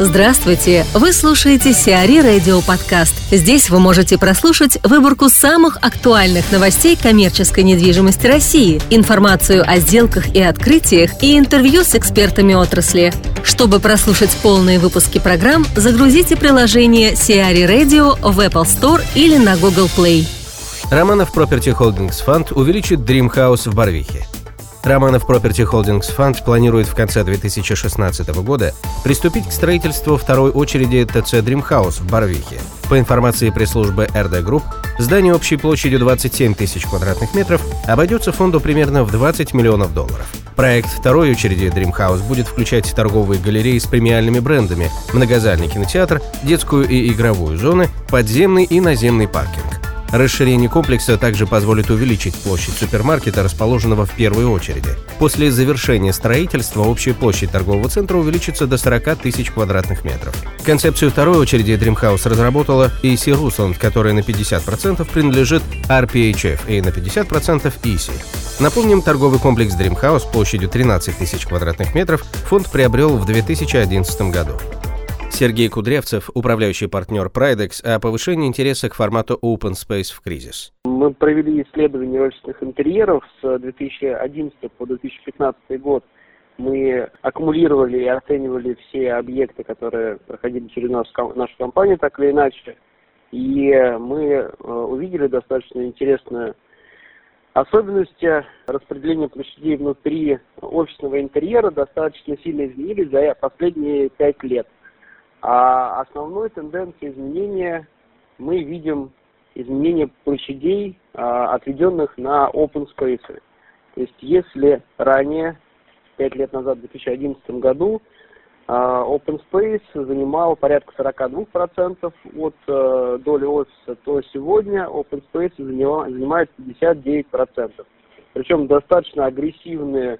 Здравствуйте! Вы слушаете Сиари Радио Подкаст. Здесь вы можете прослушать выборку самых актуальных новостей коммерческой недвижимости России, информацию о сделках и открытиях и интервью с экспертами отрасли. Чтобы прослушать полные выпуски программ, загрузите приложение Сиари Radio в Apple Store или на Google Play. Романов Property Holdings Fund увеличит Dream House в Барвихе. Романов Property Holdings Fund планирует в конце 2016 года приступить к строительству второй очереди ТЦ Dreamhouse в Барвихе. По информации пресс-службы RD Group, здание общей площадью 27 тысяч квадратных метров обойдется фонду примерно в 20 миллионов долларов. Проект второй очереди Dreamhouse будет включать торговые галереи с премиальными брендами, многозальный кинотеатр, детскую и игровую зоны, подземный и наземный паркинг. Расширение комплекса также позволит увеличить площадь супермаркета, расположенного в первой очереди. После завершения строительства общая площадь торгового центра увеличится до 40 тысяч квадратных метров. Концепцию второй очереди Dreamhouse разработала AC Rusland, которая на 50% принадлежит RPHF и на 50% EC. Напомним, торговый комплекс Dreamhouse площадью 13 тысяч квадратных метров фонд приобрел в 2011 году. Сергей Кудрявцев, управляющий партнер Pridex, о повышении интереса к формату Open Space в кризис. Мы провели исследование офисных интерьеров с 2011 по 2015 год. Мы аккумулировали и оценивали все объекты, которые проходили через нас, нашу компанию, так или иначе. И мы э, увидели достаточно интересную Особенности распределения площадей внутри офисного интерьера достаточно сильно изменились за последние пять лет. А основной тенденцией изменения мы видим изменение площадей, а, отведенных на open space. То есть если ранее, 5 лет назад, в 2011 году, а, Open Space занимал порядка 42% от э, доли офиса, то сегодня Open Space занимает 59%. Причем достаточно агрессивные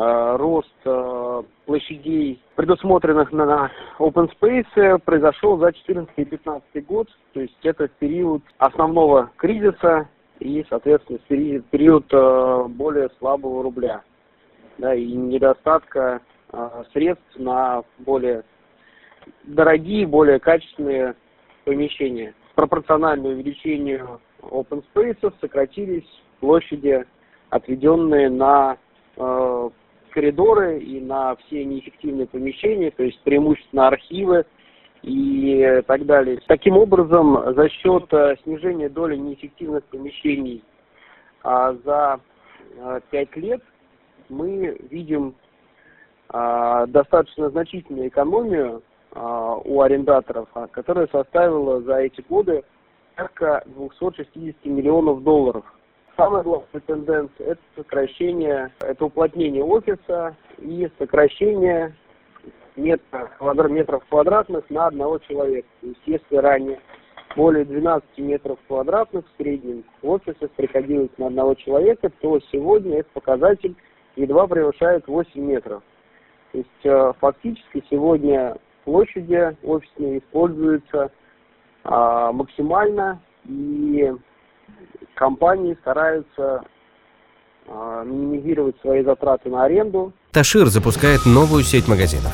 рост э, площадей, предусмотренных на Open Space, произошел за 2014 и 2015 год. То есть это период основного кризиса и, соответственно, период э, более слабого рубля да, и недостатка средств на более дорогие, более качественные помещения. Пропорционально увеличению open space сократились площади, отведенные на коридоры и на все неэффективные помещения, то есть преимущественно архивы и так далее. Таким образом, за счет э, снижения доли неэффективных помещений а, за а, 5 лет мы видим а, достаточно значительную экономию а, у арендаторов, которая составила за эти годы порядка 260 миллионов долларов. Самая главная тенденция – это сокращение, это уплотнение офиса и сокращение квадр, метров квадратных на одного человека. То есть если ранее более 12 метров квадратных в среднем в офисе приходилось на одного человека, то сегодня этот показатель едва превышает 8 метров. То есть э, фактически сегодня площади офисные используются а, максимально и компании стараются э, минимизировать свои затраты на аренду. Ташир запускает новую сеть магазинов.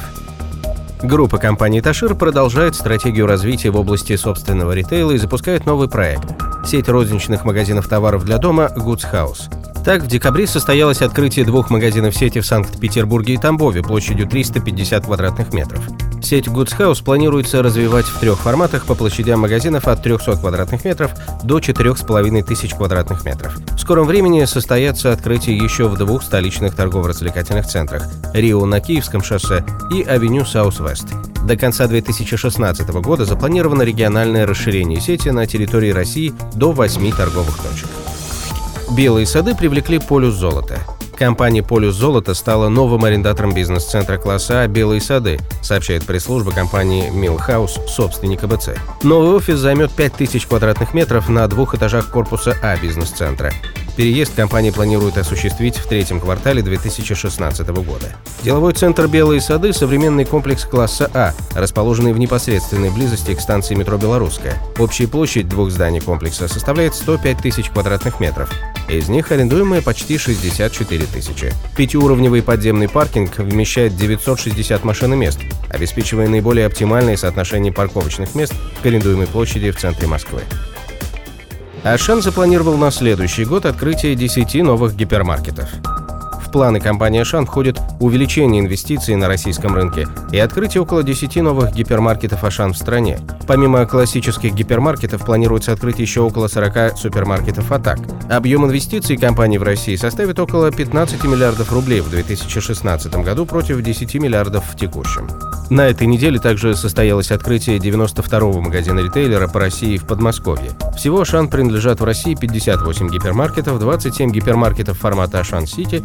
Группа компаний Ташир продолжает стратегию развития в области собственного ритейла и запускает новый проект – сеть розничных магазинов товаров для дома Goods House. Так, в декабре состоялось открытие двух магазинов сети в Санкт-Петербурге и Тамбове площадью 350 квадратных метров. Сеть Goods House планируется развивать в трех форматах по площадям магазинов от 300 квадратных метров до 4,5 тысяч квадратных метров. В скором времени состоятся открытия еще в двух столичных торгово-развлекательных центрах – Рио на Киевском шоссе и Avenue South-West. До конца 2016 года запланировано региональное расширение сети на территории России до 8 торговых точек. Белые сады привлекли полюс золота. Компания «Полюс Золото» стала новым арендатором бизнес-центра класса А «Белые сады», сообщает пресс-служба компании «Милхаус», собственника БЦ. Новый офис займет 5000 квадратных метров на двух этажах корпуса А бизнес-центра. Переезд компания планирует осуществить в третьем квартале 2016 года. Деловой центр «Белые сады» – современный комплекс класса А, расположенный в непосредственной близости к станции метро «Белорусская». Общая площадь двух зданий комплекса составляет 105 тысяч квадратных метров. Из них арендуемые почти 64 тысячи. Пятиуровневый подземный паркинг вмещает 960 машин и мест, обеспечивая наиболее оптимальное соотношение парковочных мест к арендуемой площади в центре Москвы. Ашан запланировал на следующий год открытие 10 новых гипермаркетов планы компании «Ашан» входит увеличение инвестиций на российском рынке и открытие около 10 новых гипермаркетов «Ашан» в стране. Помимо классических гипермаркетов, планируется открыть еще около 40 супермаркетов «Атак». Объем инвестиций компании в России составит около 15 миллиардов рублей в 2016 году против 10 миллиардов в текущем. На этой неделе также состоялось открытие 92-го магазина ритейлера по России в Подмосковье. Всего Ашан принадлежат в России 58 гипермаркетов, 27 гипермаркетов формата Ашан Сити